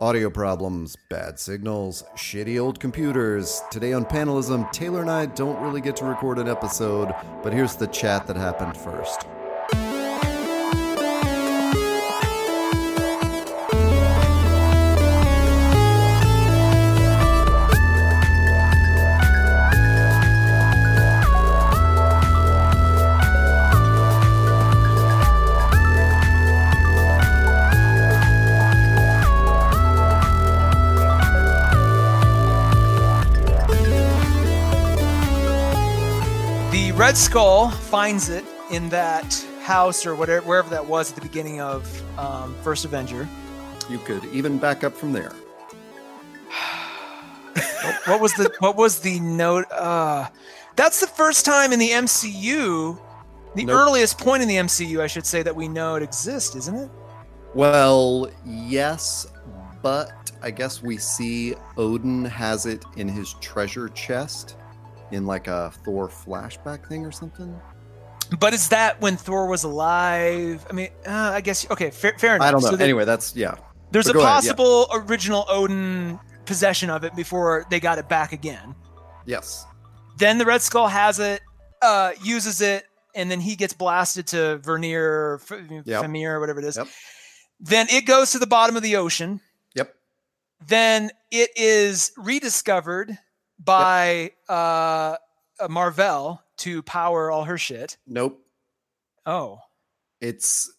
Audio problems, bad signals, shitty old computers. Today on Panelism, Taylor and I don't really get to record an episode, but here's the chat that happened first. Red Skull finds it in that house or whatever, wherever that was at the beginning of um, First Avenger. You could even back up from there. What was the what was the note? Uh, that's the first time in the MCU, the Nope. earliest point in the MCU, I should say, that we know it exists, isn't it? Well, yes, but I guess we see Odin has it in his treasure chest in like a Thor flashback thing or something. But is that when Thor was alive? I mean, uh, I guess okay, fair, fair enough. I don't know. So anyway, that's yeah. there's but a go ahead, yeah. possible original Odin possession of it before they got it back again. Yes. Then the Red Skull has it, uh, uses it, and then he gets blasted to Vernier, F- Yep. Famir, or whatever it is. Yep. Then it goes to the bottom of the ocean. Yep. Then it is rediscovered by uh, uh, Marvel to power all her shit. Nope. Oh, It's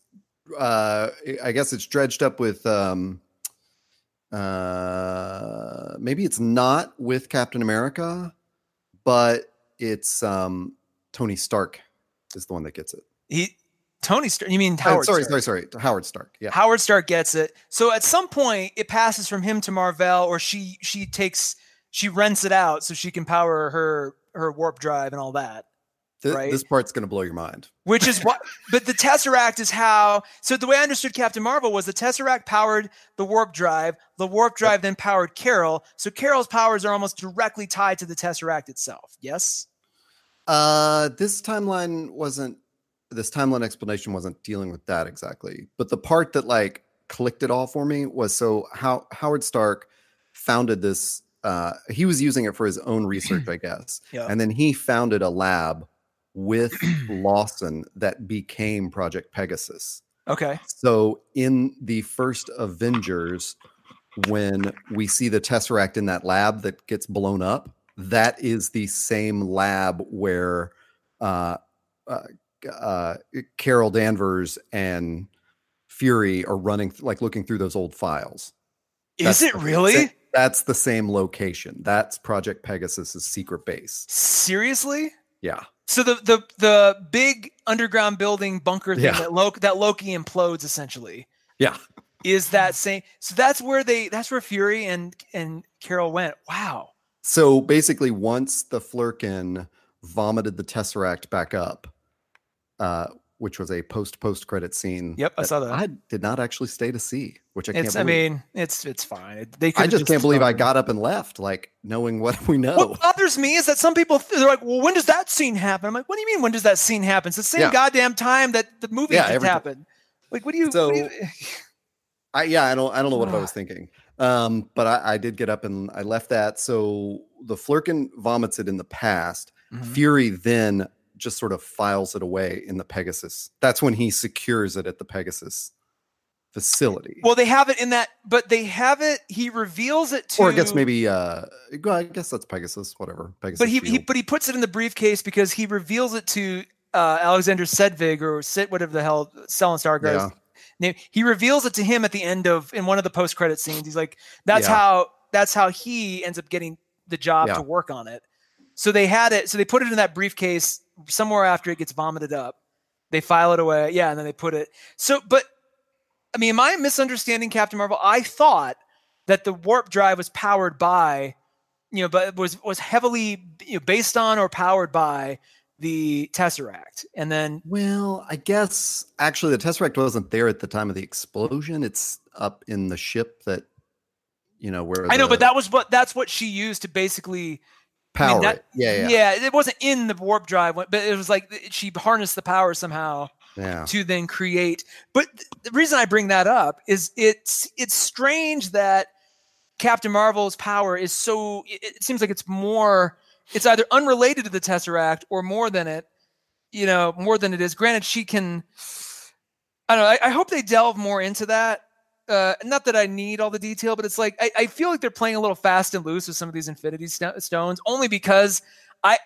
uh I guess it's dredged up with um uh maybe it's not with Captain America, but it's um Tony Stark is the one that gets it. he Tony Stark. You mean Oh, sorry, Stark. sorry, sorry. Howard Stark. Yeah. Howard Stark gets it. So at some point, it passes from him to Marvel, or she she takes she rents it out so she can power her her warp drive and all that. Th- right. This part's going to blow your mind. Which is what, but the Tesseract is how. So the way I understood Captain Marvel was the Tesseract powered the warp drive. The warp drive then powered Carol. So Carol's powers are almost directly tied to the Tesseract itself. Yes. Uh this timeline wasn't this timeline explanation wasn't dealing with that exactly. But the part that like clicked it all for me was so how Howard Stark founded this uh he was using it for his own research, I guess. Yeah. And then he founded a lab with Lawson that became Project Pegasus. Okay. So in the first Avengers, when we see the Tesseract in that lab that gets blown up, that is the same lab where uh, uh, uh, Carol Danvers and Fury are running, like looking through those old files. Is it really? same- That's the same location. That's Project Pegasus's secret base. Seriously? Yeah. So the the the big underground building bunker thing Yeah. that Loki that Loki implodes essentially Yeah. is that same. So that's where they that's where Fury and and Carol went. Wow. So basically, once the Flerken vomited the Tesseract back up, uh, which was a post post credit scene. Yep, I saw that. I did not actually stay to see, which I can't. It's I mean it's it's fine. It- They I could've just can't believe I got up and left, like knowing what we know. What bothers me is that some people they're like, "Well, when does that scene happen?" I'm like, "What do you mean? When does that scene happen? It's the same Yeah. goddamn time that the movie Yeah, just happened." Like, what do you? So- what do you- I yeah, I don't I don't know what I was thinking. Um, but I, I did get up and I left that. So the Flerken vomits it in the past. Mhm. Fury then just sort of files it away in the Pegasus. That's when he secures it at the Pegasus facility. Well, they have it in that, but they have it. He reveals it to. or I guess maybe uh well, I guess that's Pegasus, whatever. Pegasus. But he, he but he puts it in the briefcase because he reveals it to uh, Alexander Sedvig or Sit whatever the hell Stellan Skarsgard's Yeah. name. He reveals it to him at the end of in one of the post credit scenes. He's like, "That's Yeah. how that's how he ends up getting the job Yeah. to work on it." So they had it. So they put it in that briefcase somewhere after it gets vomited up. They file it away. Yeah, and then they put it. So, but I mean, am I misunderstanding Captain Marvel? I thought that the warp drive was powered by, you know, but was was heavily you know, based on or powered by the Tesseract, and then Well, I guess actually the Tesseract wasn't there at the time of the explosion. It's up in the ship that you know where I know, the but that was what that's what she used to basically power that- it. Yeah, yeah, yeah. it wasn't in the warp drive, but it was like she harnessed the power somehow. Yeah. to then create. But the reason I bring that up is it's it's strange that Captain Marvel's power is so. It, it seems like it's more. It's either unrelated to the Tesseract or more than it. You know, more than it is. Granted, she can. I don't know. I, I hope they delve more into that. Uh, not that I need all the detail, but it's like I, I feel like they're playing a little fast and loose with some of these Infinity sto- Stones, only because I,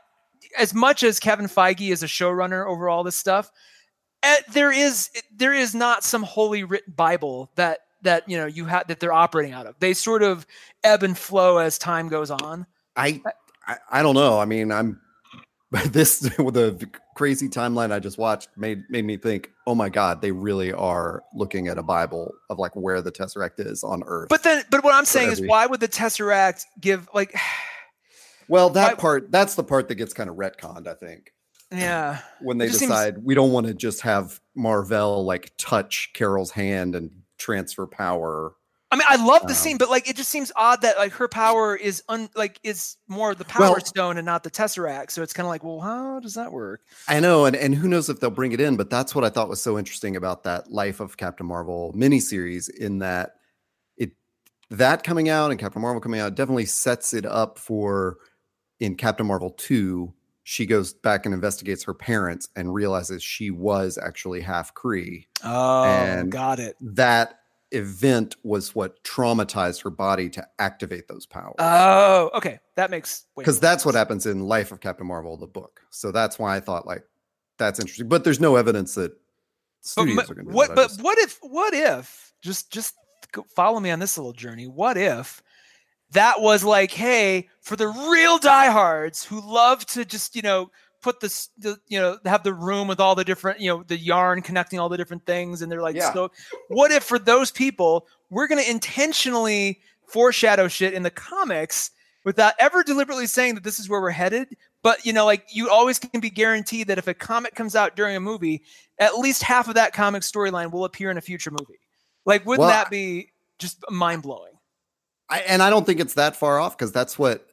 as much as Kevin Feige is a showrunner over all this stuff, eh, there is there is not some holy written Bible that that you know you have that they're operating out of. They sort of ebb and flow as time goes on. I, I I don't know. I mean, I'm this with the crazy timeline I just watched made made me think, oh my god, they really are looking at a Bible of like where the Tesseract is on Earth. But then, but what I'm saying is, why would the Tesseract give like? well, that why- part that's the part that gets kind of retconned, I think. Yeah, When they just seems- decide we don't want to just have Marvel like touch Carol's hand and transfer power. I mean, I love the Um, scene, but like, it just seems odd that like her power is un like is more the Power Well- Stone and not the Tesseract. So it's kind of like, well, how does that work? I know, and, and who knows if they'll bring it in, but that's what I thought was so interesting about that Life of Captain Marvel miniseries, in that it that coming out and Captain Marvel coming out definitely sets it up for in Captain Marvel 2, she goes back and investigates her parents and realizes she was actually half Kree. Oh, And- got it. That event was what traumatized her body to activate those powers. Oh, okay, that makes because that's what happens in Life of Captain Marvel, the book. So that's why I thought like that's interesting. But there's no evidence that studios but are going to. what? But what if? What if? Just just follow me on this little journey. What if that was like, hey, for the real diehards who love to just you know put this, the, you know, have the room with all the different, you know, the yarn connecting all the different things, and they're like, Yeah. so what if for those people we're going to intentionally foreshadow shit in the comics without ever deliberately saying that this is where we're headed? But you know, like you always can be guaranteed that if a comic comes out during a movie, at least half of that comic storyline will appear in a future movie. Like, wouldn't Well, that be just mind blowing? I, and I don't think it's that far off because that's what,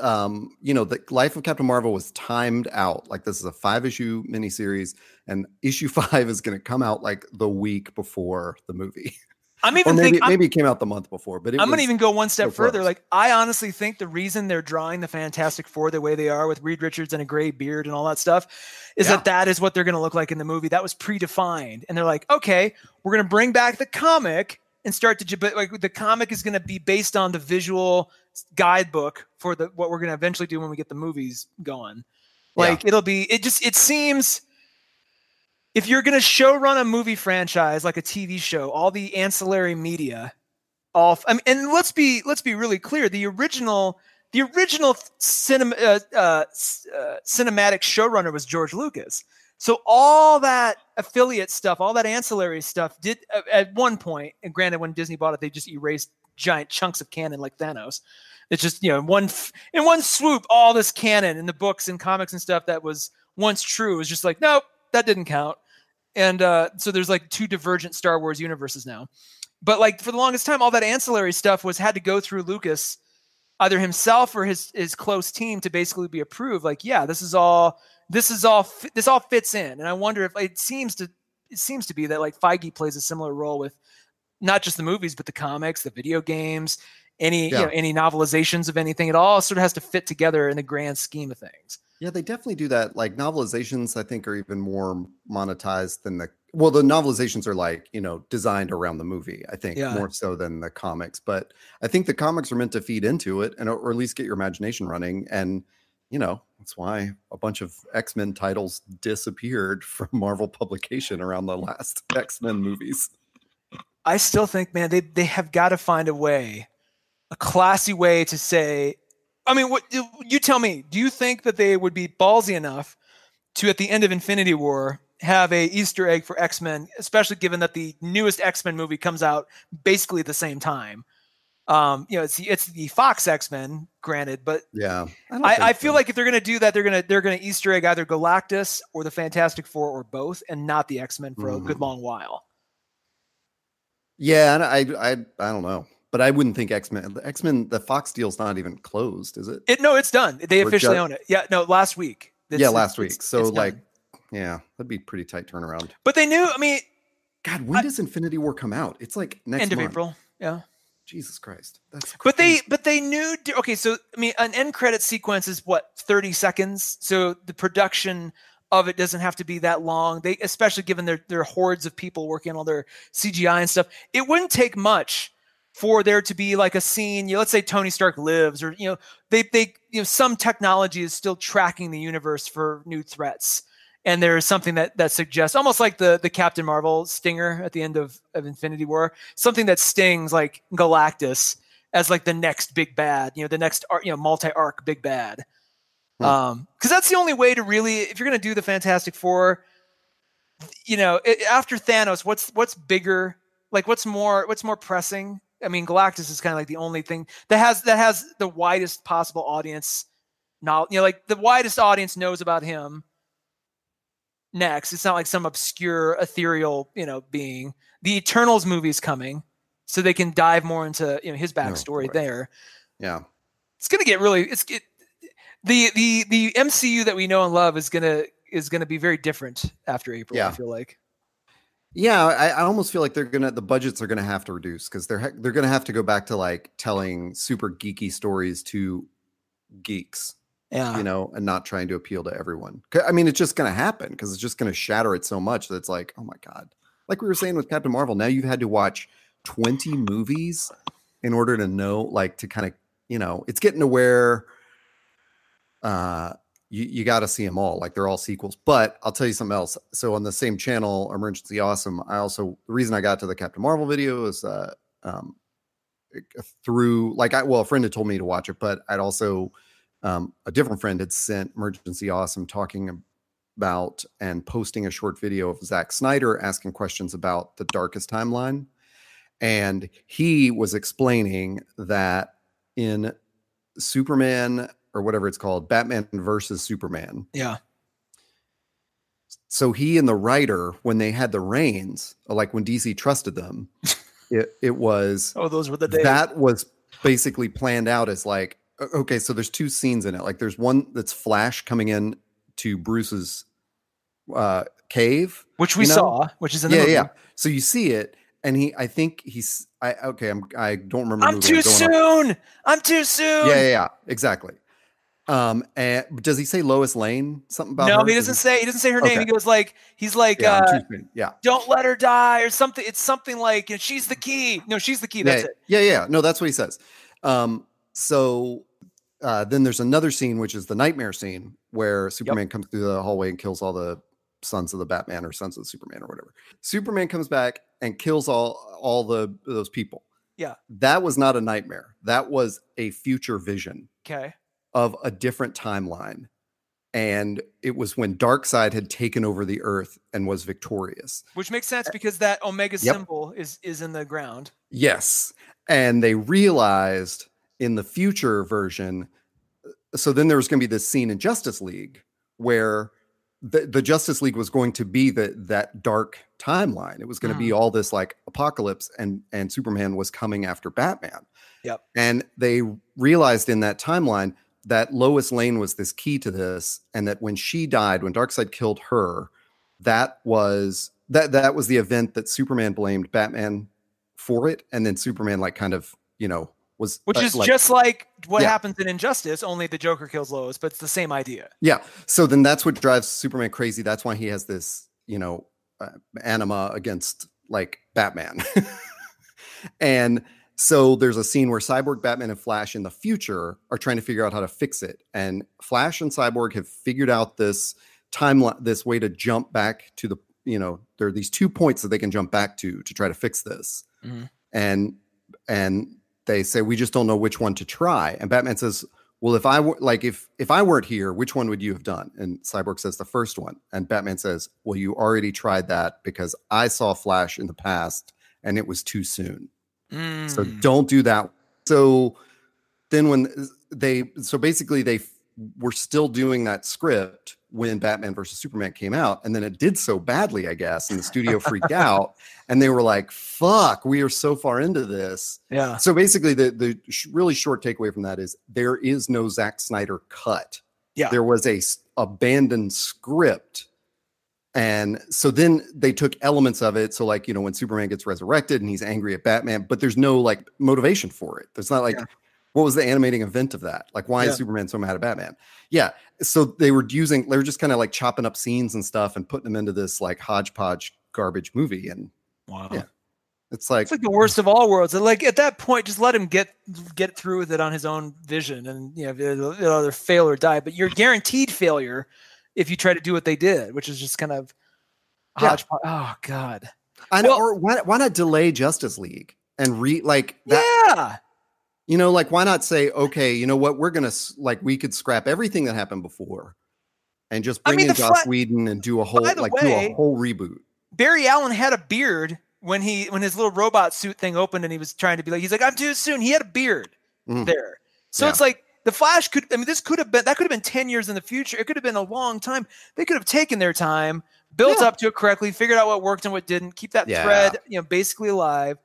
um, you know, the life of Captain Marvel was timed out. Like this is a five issue miniseries, and issue five is going to come out like the week before the movie, I'm even maybe thinking. I'm, maybe it came out the month before. But I'm gonna even go one step so further. Like, I honestly think the reason they're drawing the Fantastic Four the way they are with Reed Richards and a gray beard and all that stuff is Yeah. that that is what they're gonna look like in the movie. That was predefined, and they're like, okay, we're gonna bring back the comic and start to, but like the comic is gonna be based on the visual guidebook for the what we're gonna eventually do when we get the movies going. Yeah. Like it'll be, it just it seems if you're going to show run a movie franchise like a TV show, all the ancillary media, all I mean, and let's be let's be really clear: the original the original cinema uh, uh, uh, cinematic showrunner was George Lucas. So all that affiliate stuff, all that ancillary stuff, did at one point. And granted, when Disney bought it, they just erased giant chunks of canon like Thanos. It's just you know in one in one swoop, all this canon in the books and comics and stuff that was once true is just like nope, that didn't count. And uh, so there's like two divergent Star Wars universes now. But like for the longest time, all that ancillary stuff was had to go through Lucas, either himself or his his close team to basically be approved. Like, yeah, this is all this is all this all fits in. And I wonder if it seems to it seems to be that like Feige plays a similar role with not just the movies, but the comics, the video games, any you know, any novelizations of anything. It all sort of has to fit together in the grand scheme of things. Yeah, they definitely do that. Like novelizations, I think, are even more monetized than the. Well, the novelizations are like you know designed around the movie. I think Yeah. more so than the comics. But I think the comics are meant to feed into it and or at least get your imagination running. And you know that's why a bunch of X Men titles disappeared from Marvel publication around the last X Men movies. I still think, man, they they have got to find a way, a classy way to say. I mean, what you- you tell me? Do you think that they would be ballsy enough to, at the end of Infinity War, have a Easter egg for X Men, especially given that the newest X Men movie comes out basically at the same time? Um, you know, it's the, it's the Fox X Men, granted, but Yeah, don't I, I feel so. like if they're gonna do that, they're gonna they're gonna Easter egg either Galactus or the Fantastic Four or both, and not the X Men for a good Mhm. long while. yeah, and I I I don't know, but I wouldn't think X Men. The X Men, the Fox deal's not even closed, is it? It no, it's done. They officially ju- own it. Yeah, no, last week. It's- yeah, it's- last it's- week. So it's done. Yeah, that'd be pretty tight turnaround. But they knew. I mean, God, when I- does Infinity War come out? It's like next end of month. April. Yeah. Jesus Christ, that's But they but they knew okay, so I mean an end credit sequence is what 30 seconds. So the production of it doesn't have to be that long. They especially given their their hordes of people working on all their CGI and stuff. It wouldn't take much for there to be like a scene, you know, let's say Tony Stark lives or you know, they they you know some technology is still tracking the universe for new threats. And there's something that that suggests almost like the the Captain Marvel stinger at the end of, of Infinity War, something that stings like Galactus as like the next big bad, you know, the next you know multi arc big bad. Hmm. Um, because that's the only way to really, if you're gonna do the Fantastic Four, you know, i after Thanos, what's what's bigger? Like, what's more what's more pressing? I mean, Galactus is kind of like the only thing that has that has the widest possible audience. Now, you know, like the widest audience knows about him. Next, it's not like some obscure ethereal, you know, being. The Eternals movie is coming, so they can dive more into you know his backstory there yeah. it's gonna get really it's it, the the the MCU that we know and love is gonna is gonna be very different after April. Yeah. I feel like Yeah, I, I almost feel like they're gonna the budgets are gonna have to reduce because they're they're gonna have to go back to like telling super geeky stories to geeks, yeah you know, and not trying to appeal to everyone. I mean, it's just gonna happen because it's just gonna shatter it so much that it's like, oh my god, like we were saying with Captain Marvel. Now you've had to watch twenty movies in order to know, like, to kind of, you know, it's getting to where, uh, you, you got to see them all like they're all sequels but i'll tell you something else so on the same channel emergency awesome i also the reason i got to the captain marvel video is uh um through like i well a friend had told me to watch it but i'd also um a different friend had sent emergency awesome talking about and posting a short video of Zack Snyder asking questions about the darkest timeline. And he was explaining that in Superman or whatever it's called, Batman versus Superman. yeah. So he and the writer, when they had the reins, like when DC trusted them, it, it was oh those were the days. that was basically planned out as like okay, so there's two scenes in it. Like there's one that's Flash coming in to Bruce's uh cave. which we you know? saw which is in the Yeah, movie. yeah. So you see it, and he I think he's I okay, I'm I don't remember I'm too soon I'm too soon Yeah, yeah, yeah, exactly. Um, and does he say Lois Lane something about? no her? he Does doesn't say he doesn't say her name he goes like he's like Yeah, uh yeah. don't let her die or something it's something like you know, she's the key no she's the key that's yeah, it yeah, yeah. No, that's what he says. Um, so uh, then there's another scene, which is the nightmare scene, where Superman comes through the hallway and kills all the sons of the Batman or sons of Superman or whatever. Superman comes back and kills all all the those people. Yeah. that was not a nightmare. That was a future vision okay of a different timeline. And it was when Darkseid had taken over the earth and was victorious. which makes sense because that omega Yep. symbol is is in the ground Yes. And they realized in the future version, so then there was going to be this scene in Justice League where the, the Justice League was going to be the that dark timeline. It was going to be mm. all this like apocalypse and and Superman was coming after Batman. Yep. And they realized in that timeline that Lois Lane was this key to this and that when she died, when Darkseid killed her, that was that that was the event that Superman blamed Batman for it and then Superman like kind of, you know, was which uh, is like- just like what Yeah. happens in Injustice, only the Joker kills Lois, but it's the same idea. Yeah. So then that's what drives Superman crazy. That's why he has this, you know, uh, anima against like Batman. and so there's a scene where Cyborg, Batman, and Flash in the future are trying to figure out how to fix it. And Flash and Cyborg have figured out this timeline, this way to jump back to the, you know, there are these two points that they can jump back to to try to fix this. Mhm. And and they say we just don't know which one to try. And Batman says, well, if I were like if if I weren't here, which one would you have done? And Cyborg says the first one. And Batman says, well, you already tried that because I saw Flash in the past and it was too soon. So Mm. don't do that. So then when they so basically they were still doing that script when Batman versus Superman came out and then it did so badly I guess and the studio freaked out and they were like fuck we are so far into this. yeah, So basically the the sh- really short takeaway from that is there is no Zack Snyder cut. Yeah. There was a s- abandoned script And so then they took elements of it. So, like, you know, when Superman gets resurrected and he's angry at Batman, but there's no like motivation for it. There's not like, Yeah. What was the animating event of that? Like, why Yeah. is Superman so mad at Batman? Yeah. So they were using, they were just kind of like chopping up scenes and stuff and putting them into this like hodgepodge garbage movie. And Wow. Yeah. it's like, It's like the worst of all worlds. And, Like at that point, just let him get get through with it on his own vision, and you know it'll, it'll either fail or die. But you're guaranteed failure if you try to do what they did, which is just kind of Yeah. hodgepodge. Oh God. I know, Well- or why, why not delay Justice League and re like that? yeah. You know, like why not say, okay, you know what, we're gonna like we could scrap everything that happened before, and just I bring mean, in the Joss fla- Whedon and do a whole like do a whole reboot. Barry Allen had a beard when he when his little robot suit thing opened, and he was trying to be like, he's like, I'm too soon. He had a beard Mhm. there, so Yeah. it's like the Flash could. I mean, this could have been that could have been ten years in the future. It could have been a long time. They could have taken their time, built Yeah. up to it correctly, figured out what worked and what didn't, keep that Yeah. thread, you know, basically alive.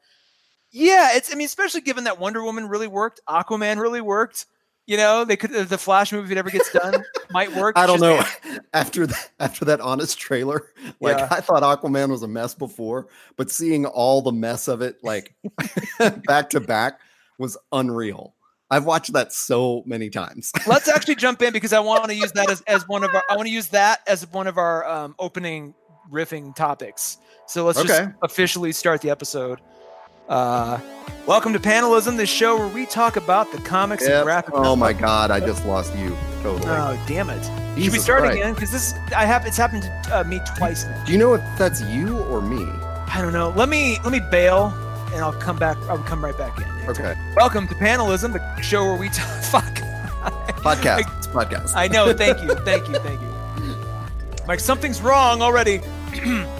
Yeah, it's. I mean, especially given that Wonder Woman really worked, Aquaman really worked. You know, they could the Flash movie if it ever gets done might work. I don't Shazam- know. after that, after that honest trailer, like Yeah. I thought Aquaman was a mess before, but seeing all the mess of it like back to back was unreal. I've watched that so many times. Let's actually jump in because I want to use that as, as one of our I want to use that as one of our um, opening riffing topics. So let's just officially start the episode. Uh, welcome to Panelism, the show where we talk about the comics and Yep. graphic. Oh my god, I just lost you totally. Oh damn it! Should we start Christ. again? Because this I have it's happened to uh, me twice now. Do you know if that's you or me? I don't know. Let me let me bail, and I'll come back. I'll come right back in. Okay. Welcome to Panelism, the show where we talk. Fuck. Podcast. It's podcast. I know. Thank you. Thank you. Thank you. Mike, something's wrong already.